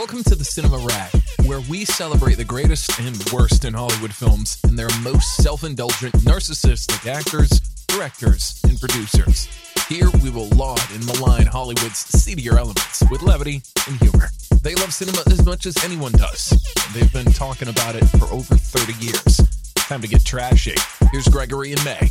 Welcome to the Cinema Rag, where we celebrate the greatest and worst in Hollywood films and their most self indulgent, narcissistic actors, directors, and producers. Here we will laud and malign Hollywood's seedier elements with levity and humor. They love cinema as much as anyone does. and They've been talking about it for over 30 years. Time to get trashy. Here's Gregory and May.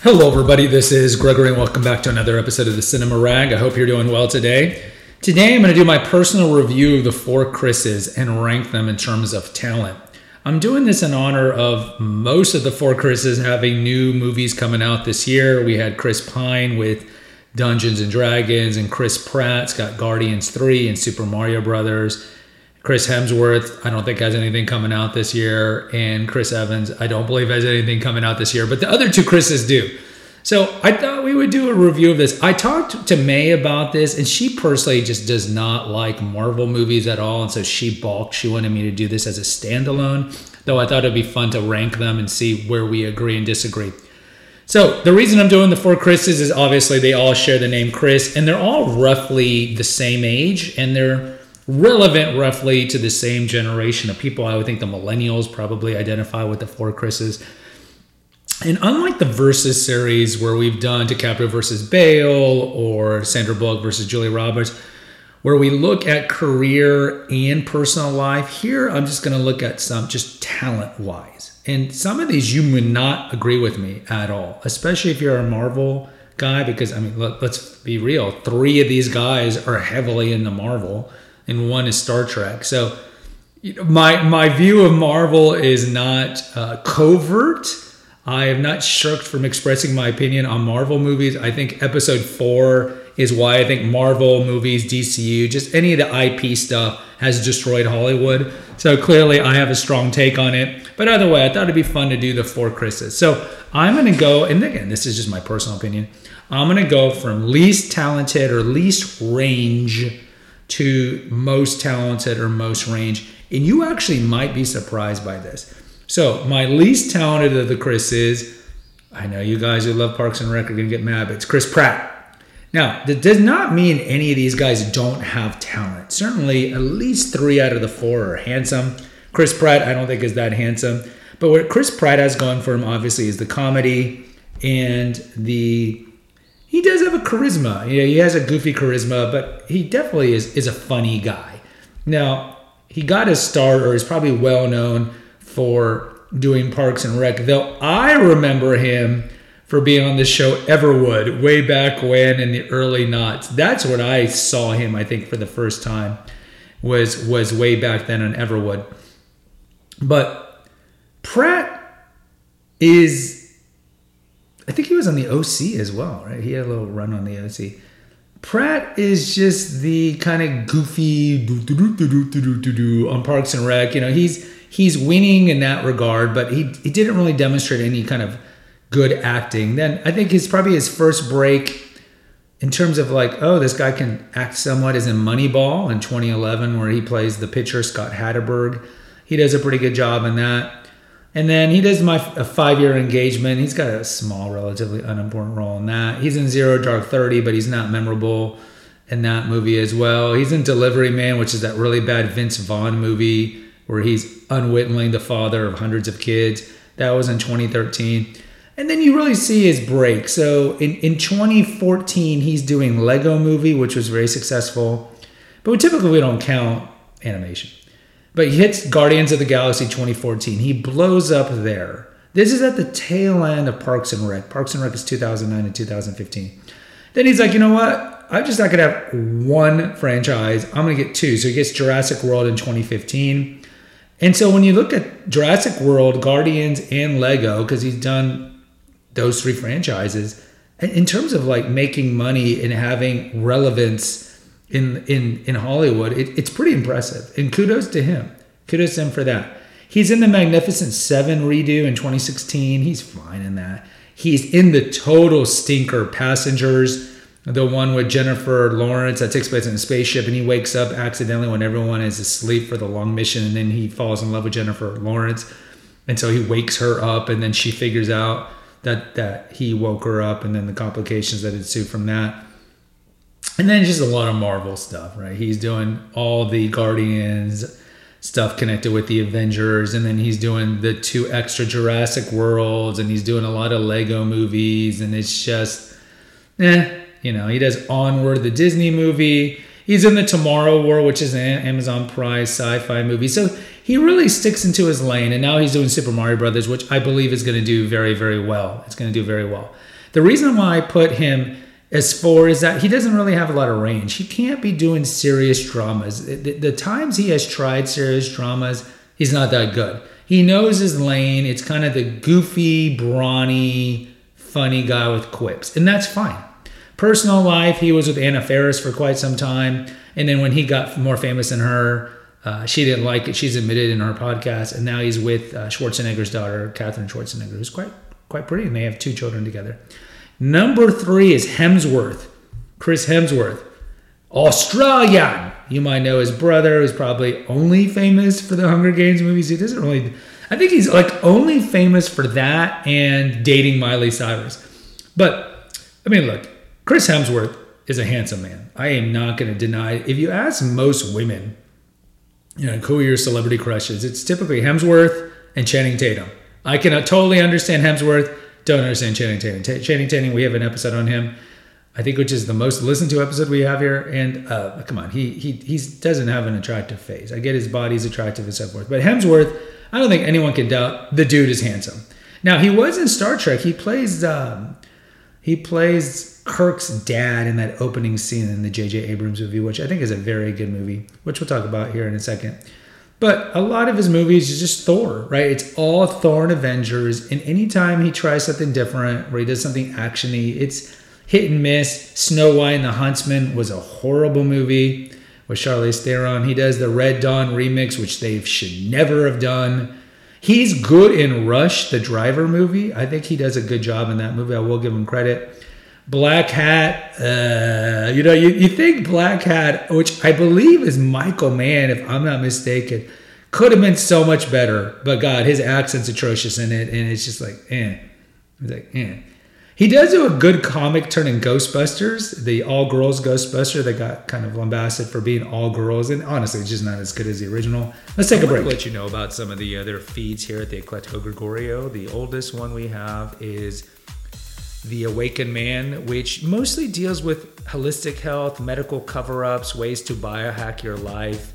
Hello, everybody. This is Gregory, and welcome back to another episode of the Cinema Rag. I hope you're doing well today. Today, I'm going to do my personal review of the four Chris's and rank them in terms of talent. I'm doing this in honor of most of the four Chris's having new movies coming out this year. We had Chris Pine with Dungeons and Dragons, and Chris Pratt's got Guardians 3 and Super Mario Brothers. Chris Hemsworth, I don't think has anything coming out this year, and Chris Evans, I don't believe has anything coming out this year, but the other two Chris's do. So I thought we would do a review of this. I talked to May about this, and she personally just does not like Marvel movies at all, and so she balked. She wanted me to do this as a standalone, though I thought it'd be fun to rank them and see where we agree and disagree. So the reason I'm doing the four Chris's is obviously they all share the name Chris, and they're all roughly the same age, and they're relevant roughly to the same generation of people. I would think the millennials probably identify with the four Chris's. And unlike the Versus series where we've done DiCaprio versus Bale or Sandra Bullock versus Julia Roberts, where we look at career and personal life, here I'm just going to look at some just talent wise. And some of these you would not agree with me at all, especially if you're a Marvel guy, because I mean, let, us be real. Three of these guys are heavily into Marvel, and one is Star Trek. So, my my view of Marvel is not uh, covert I have not shirked from expressing my opinion on Marvel movies. I think episode four is why I think Marvel movies, DCU, just any of the IP stuff has destroyed Hollywood. So clearly I have a strong take on it. But either way, I thought it'd be fun to do the four Chris's. So I'm going to go, and again, this is just my personal opinion. I'm going to go from least talented or least range to most talented or most range. And you actually might be surprised by this. So my least talented of the Chris is, I know you guys who love Parks and Rec are gonna get mad, but it's Chris Pratt. Now, that does not mean any of these guys don't have talent. Certainly, at least three out of the four are handsome. Chris Pratt, I don't think is that handsome. But what Chris Pratt has going for him, obviously, is the comedy and the. He does have a charisma. You know, he has a goofy charisma, but he definitely is is a funny guy. Now, he got his start, or is probably well known for doing Parks and Rec. Though I remember him for being on the show Everwood way back when in the early knots. That's what I saw him, I think, for the first time was was way back then on Everwood. But Pratt is I think he was on the OC as well, right? He had a little run on the OC. Pratt is just the kind of goofy on Parks and Rec. You know, he's he's winning in that regard, but he he didn't really demonstrate any kind of good acting. Then I think his probably his first break in terms of like, oh, this guy can act somewhat is in Moneyball in 2011, where he plays the pitcher Scott Hatteberg. He does a pretty good job in that. And then he does my a five year engagement. He's got a small, relatively unimportant role in that. He's in Zero Dark Thirty, but he's not memorable in that movie as well. He's in Delivery Man, which is that really bad Vince Vaughn movie where he's unwittingly the father of hundreds of kids. That was in 2013. And then you really see his break. So in, in 2014, he's doing Lego Movie, which was very successful. But we typically we don't count animation. But he hits Guardians of the Galaxy 2014. He blows up there. This is at the tail end of Parks and Rec. Parks and Rec is 2009 and 2015. Then he's like, you know what? I'm just not going to have one franchise. I'm going to get two. So he gets Jurassic World in 2015. And so when you look at Jurassic World, Guardians, and Lego, because he's done those three franchises, in terms of like making money and having relevance in in in Hollywood, it, it's pretty impressive. And kudos to him. Kudos to him for that. He's in the Magnificent Seven redo in 2016. He's fine in that. He's in the total stinker Passengers the one with Jennifer Lawrence that takes place in a spaceship and he wakes up accidentally when everyone is asleep for the long mission and then he falls in love with Jennifer Lawrence and so he wakes her up and then she figures out that that he woke her up and then the complications that ensue from that and then just a lot of Marvel stuff, right? He's doing all the Guardians stuff connected with the Avengers, and then he's doing the two extra Jurassic Worlds, and he's doing a lot of Lego movies, and it's just, eh, you know, he does Onward, the Disney movie. He's in the Tomorrow War, which is an Amazon Prime sci-fi movie. So he really sticks into his lane, and now he's doing Super Mario Brothers, which I believe is going to do very, very well. It's going to do very well. The reason why I put him as far as that he doesn't really have a lot of range. He can't be doing serious dramas. The, the, times he has tried serious dramas, he's not that good. He knows his lane. It's kind of the goofy, brawny, funny guy with quips, and that's fine. Personal life, he was with Anna Faris for quite some time, and then when he got more famous than her, uh, she didn't like it. She's admitted in her podcast, and now he's with uh, Schwarzenegger's daughter, Katherine Schwarzenegger, who's quite quite pretty, and they have two children together. Number three is Hemsworth, Chris Hemsworth, Australian. You might know his brother, who's probably only famous for the Hunger Games movies. He doesn't really, I think he's like only famous for that and dating Miley Cyrus. But I mean, look, Chris Hemsworth is a handsome man. I am not going to deny. If you ask most women, you know, who are your celebrity crushes, it's typically Hemsworth and Channing Tatum. I can totally understand Hemsworth don't understand Channing Tatum. T- Channing Tatum, we have an episode on him, I think, which is the most listened to episode we have here. And uh, come on, he he he doesn't have an attractive face. I get his body's attractive and so forth, but Hemsworth, I don't think anyone can doubt the dude is handsome. Now he was in Star Trek. He plays um, he plays Kirk's dad in that opening scene in the J.J. Abrams movie, which I think is a very good movie, which we'll talk about here in a second. But a lot of his movies is just Thor, right? It's all Thor and Avengers. And anytime he tries something different, where he does something actiony, it's hit and miss. Snow White and the Huntsman was a horrible movie with Charlize Theron. He does the Red Dawn remix, which they should never have done. He's good in Rush, the driver movie. I think he does a good job in that movie. I will give him credit. Blackhat, uh, you know, you, you think Blackhat, which I believe is Michael Mann, if I'm not mistaken, could have been so much better. But God, his accent's atrocious in it, and it's just like, eh. It's like, eh. He does do a good comic turn in Ghostbusters, the all girls Ghostbuster that got kind of lambasted for being all girls, and honestly, it's just not as good as the original. Let's take a break. let you know about some of the other feeds here at the Eclectico Gregorio. The oldest one we have is the Awakened Man, which mostly deals with holistic health, medical cover ups, ways to biohack your life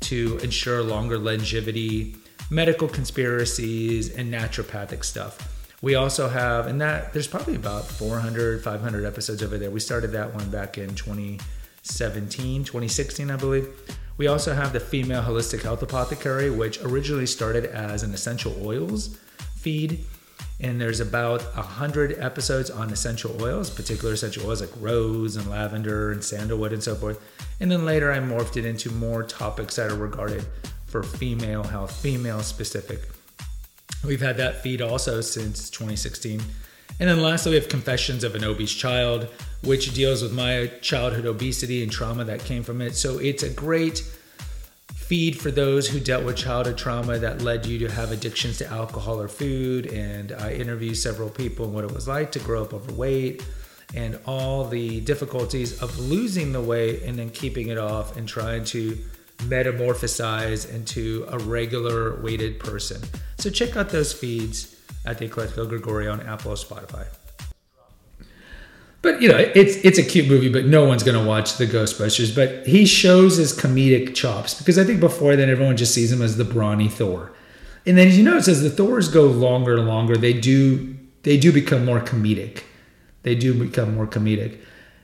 to ensure longer longevity, medical conspiracies, and naturopathic stuff. We also have, and that there's probably about 400, 500 episodes over there. We started that one back in 2017, 2016, I believe. We also have the Female Holistic Health Apothecary, which originally started as an essential oils feed and there's about a hundred episodes on essential oils, particular essential oils like rose and lavender and sandalwood and so forth. And then later I morphed it into more topics that are regarded for female health, female specific. We've had that feed also since 2016. And then lastly, we have Confessions of an Obese Child, which deals with my childhood obesity and trauma that came from it. So it's a great feed for those who dealt with childhood trauma that led you to have addictions to alcohol or food. And I interviewed several people and what it was like to grow up overweight and all the difficulties of losing the weight and then keeping it off and trying to metamorphosize into a regular weighted person. So check out those feeds at the Eclectico Gregorio on Apple or Spotify. But you know, it's it's a cute movie, but no one's gonna watch the Ghostbusters. But he shows his comedic chops because I think before then everyone just sees him as the brawny Thor, and then as you notice as the Thors go longer and longer, they do they do become more comedic. They do become more comedic.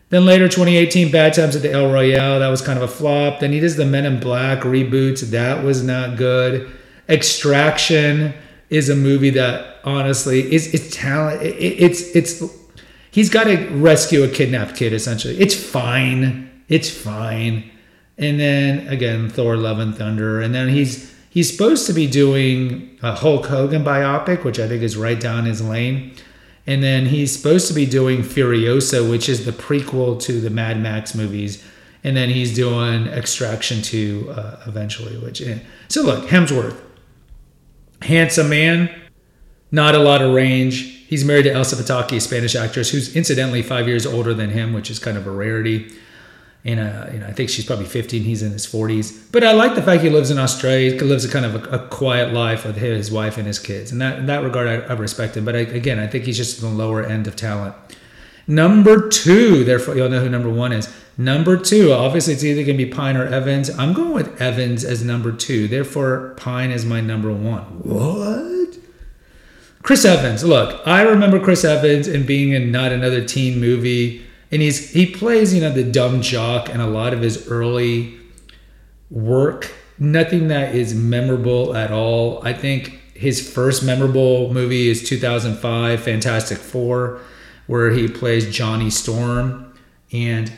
Then later, 2018, Bad Times at the El Royale, that was kind of a flop. Then he does the Men in Black reboots, that was not good. Extraction is a movie that honestly is it's talent. It, it's it's he's got to rescue a kidnapped kid essentially. It's fine. It's fine. And then again thor love and thunder. And then he's he's supposed to be doing a hulk hogan biopic which i think is right down his lane. And then he's supposed to be doing furiosa which is the prequel to the mad max movies. And then he's doing extraction 2 uh, eventually which eh. so look hemsworth. Handsome man not a lot of range He's married to Elsa Pataky, a Spanish actress who's incidentally five years older than him, which is kind of a rarity. And uh, you know, I think she's probably 15. He's in his 40s. But I like the fact he lives in Australia. He lives a kind of a, a quiet life with his wife and his kids. And that in that regard, I, I respect him. But I, again, I think he's just the lower end of talent. Number two, therefore, you'll know who number one is. Number two, obviously, it's either going to be Pine or Evans. I'm going with Evans as number two. Therefore, Pine is my number one. What? Chris Evans. Look, I remember Chris Evans and being in not another teen movie, and he's he plays you know the dumb jock in a lot of his early work. Nothing that is memorable at all. I think his first memorable movie is 2005 Fantastic Four, where he plays Johnny Storm, and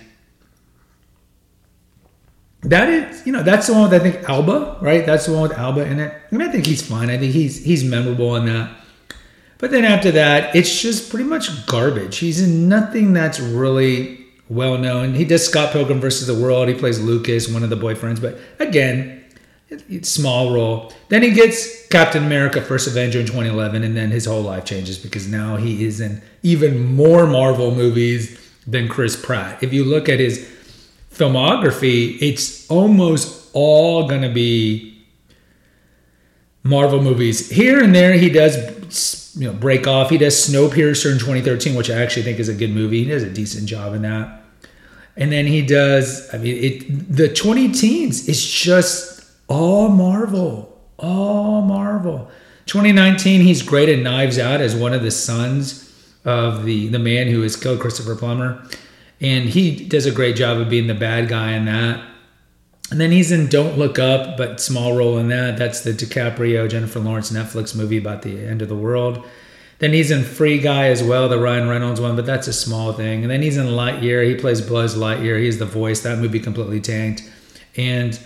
that is, you know, that's the one with I think Alba, right? That's the one with Alba in it. And I think he's fine. I think he's he's memorable in that. But then after that, it's just pretty much garbage. He's in nothing that's really well known. He does Scott Pilgrim versus the World. He plays Lucas, one of the boyfriends. But again, it's small role. Then he gets Captain America: First Avenger in 2011, and then his whole life changes because now he is in even more Marvel movies than Chris Pratt. If you look at his filmography, it's almost all to be Marvel movies. Here and there, he does you know break off. He does Snowpiercer in 2013, which I actually think is a good movie. He does a decent job in that. And then he does. I mean, it the 20 teens. It's just all Marvel, all Marvel. 2019, he's great at Knives Out as one of the sons of the the man who has killed Christopher Plummer and he does a great job of being the bad guy in that. And then he's in Don't Look Up, but small role in that. That's the DiCaprio Jennifer Lawrence Netflix movie about the end of the world. Then he's in Free Guy as well, the Ryan Reynolds one, but that's a small thing. And then he's in Lightyear. He plays Buzz Lightyear. He's the voice. That movie completely tanked. And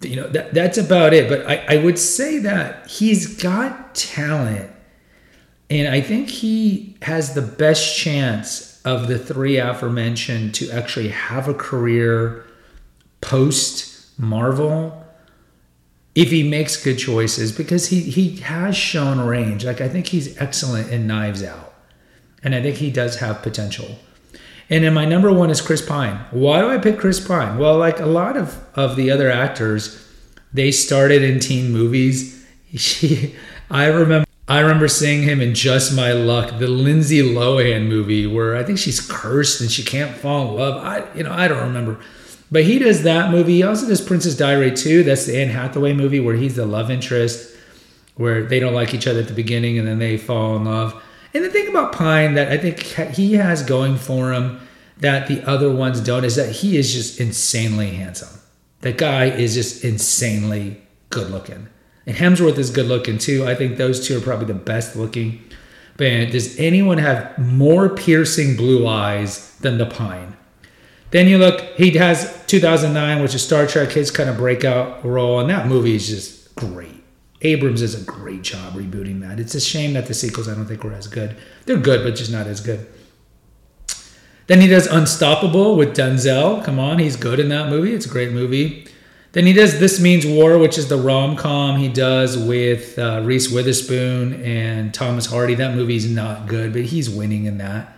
you know that that's about it. But I, I would say that he's got talent, and I think he has the best chance of the three aforementioned to actually have a career post Marvel if he makes good choices because he he has shown range. Like I think he's excellent in Knives Out. And I think he does have potential. And then my number one is Chris Pine. Why do I pick Chris Pine? Well, like a lot of, of the other actors, they started in teen movies. She, I remember I remember seeing him in Just My Luck, the Lindsay Lohan movie, where I think she's cursed and she can't fall in love. I, you know, I don't remember, but he does that movie. He also does Princess Diary 2. That's the Anne Hathaway movie where he's the love interest, where they don't like each other at the beginning and then they fall in love. And the thing about Pine that I think he has going for him that the other ones don't is that he is just insanely handsome. The guy is just insanely good looking. And Hemsworth is good looking too. I think those two are probably the best looking. But does anyone have more piercing blue eyes than the Pine? Then you look, he has 2009, which is Star Trek, his kind of breakout role, and that movie is just great. Abrams does a great job rebooting that. It's a shame that the sequels I don't think were as good. They're good, but just not as good. Then he does Unstoppable with Denzel. Come on, he's good in that movie. It's a great movie. Then he does This Means War, which is the rom com he does with uh, Reese Witherspoon and Thomas Hardy. That movie's not good, but he's winning in that.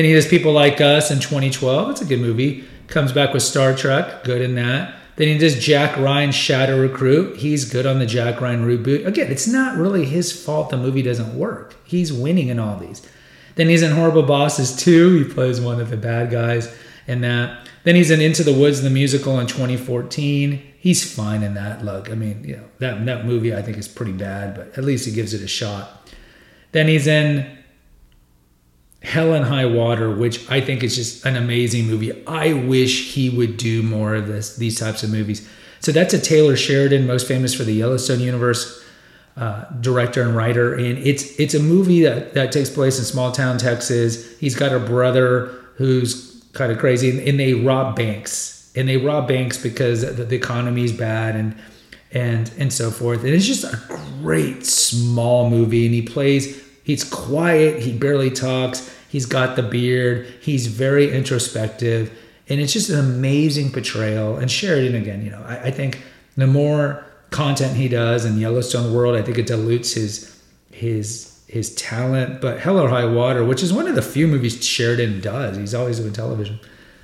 Then he does People Like Us in 2012. It's a good movie. Comes back with Star Trek, good in that. Then he does Jack Ryan Shadow Recruit. He's good on the Jack Ryan reboot. Again, it's not really his fault the movie doesn't work. He's winning in all these. Then he's in Horrible Bosses 2. He plays one of the bad guys in that. Then he's in Into the Woods, the musical in 2014 he's fine in that. Look, I mean, you know, that that movie I think is pretty bad, but at least he gives it a shot. Then he's in Hell and High Water, which I think is just an amazing movie. I wish he would do more of this, these types of movies. So that's a Taylor Sheridan, most famous for the Yellowstone universe, uh, director and writer, and it's it's a movie that that takes place in small town Texas. He's got a brother who's kind of crazy, and they rob banks and they rob banks because the, the economy is bad and and and so forth. And it's just a great small movie. And he plays. He's quiet. He barely talks. He's got the beard. He's very introspective, and it's just an amazing portrayal. And Sheridan again, you know, I, I think the more content he does in Yellowstone World, I think it dilutes his his his talent. But Hell or High Water, which is one of the few movies Sheridan does, he's always doing television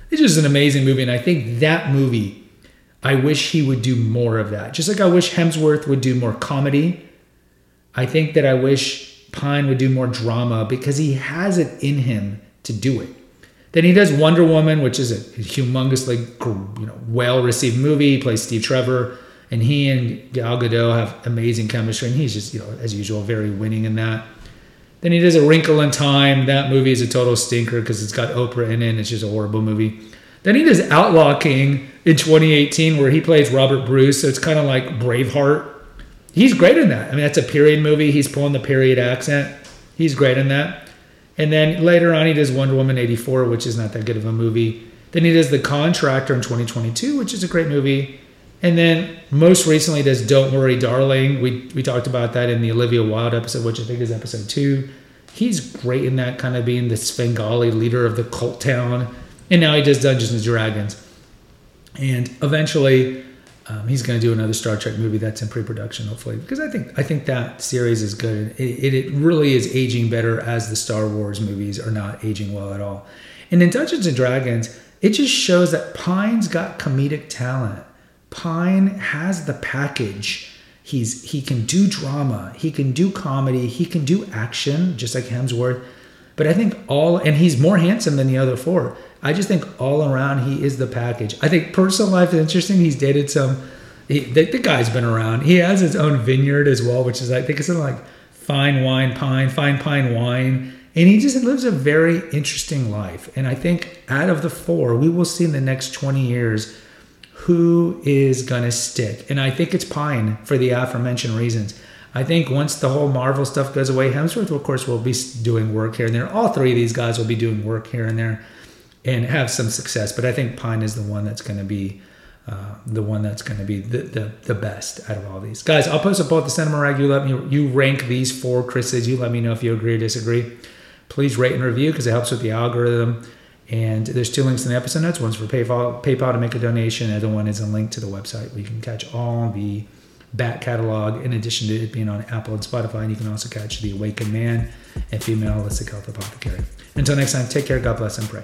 It's just an amazing movie, and I think that movie. I wish he would do more of that. Just like I wish Hemsworth would do more comedy. I think that I wish Pine would do more drama because he has it in him to do it. Then he does Wonder Woman, which is a humongously you know well received movie. He plays Steve Trevor, and he and Gal Gadot have amazing chemistry, and he's just you know as usual very winning in that. Then he does A Wrinkle in Time. That movie is a total stinker because it's got Oprah in it. It's just a horrible movie. Then he does Outlaw King in 2018, where he plays Robert Bruce. So it's kind of like Braveheart. He's great in that. I mean, that's a period movie. He's pulling the period accent. He's great in that. And then later on, he does Wonder Woman 84, which is not that good of a movie. Then he does The Contractor in 2022, which is a great movie. And then most recently does Don't Worry Darling. We, we talked about that in the Olivia Wilde episode, which I think is episode two. He's great in that kind of being the Svengali leader of the cult town. And now he does Dungeons and Dragons. And eventually, um, he's going to do another Star Trek movie that's in pre-production, hopefully, because I think I think that series is good. It, it, it, really is aging better as the Star Wars movies are not aging well at all. And in Dungeons and Dragons, it just shows that Pine's got comedic talent. Pine has the package. He's he can do drama, he can do comedy, he can do action, just like Hemsworth. But I think all and he's more handsome than the other four. I just think all around he is the package. I think personal life is interesting. He's dated some. He, the, the, guy's been around. He has his own vineyard as well, which is I think it's like fine wine pine, fine pine wine, and he just lives a very interesting life. And I think out of the four, we will see in the next twenty years who is gonna stick. And I think it's Pine for the aforementioned reasons. I think once the whole Marvel stuff goes away, Hemsworth, of course, will be doing work here and there. All three of these guys will be doing work here and there and have some success. But I think Pine is the one that's going to be uh, the one that's going to be the, the, the best out of all these guys. I'll post up both the cinema rag. You let me you rank these four Chris's. You let me know if you agree or disagree. Please rate and review because it helps with the algorithm. And there's two links in the episode notes. One's for PayPal, PayPal to make a donation. The other one is a link to the website where you can catch all the back catalog in addition to it being on Apple and Spotify. And you can also catch The Awakened Man and Female Holistic Health Apothecary. Until next time, take care, God bless, and pray.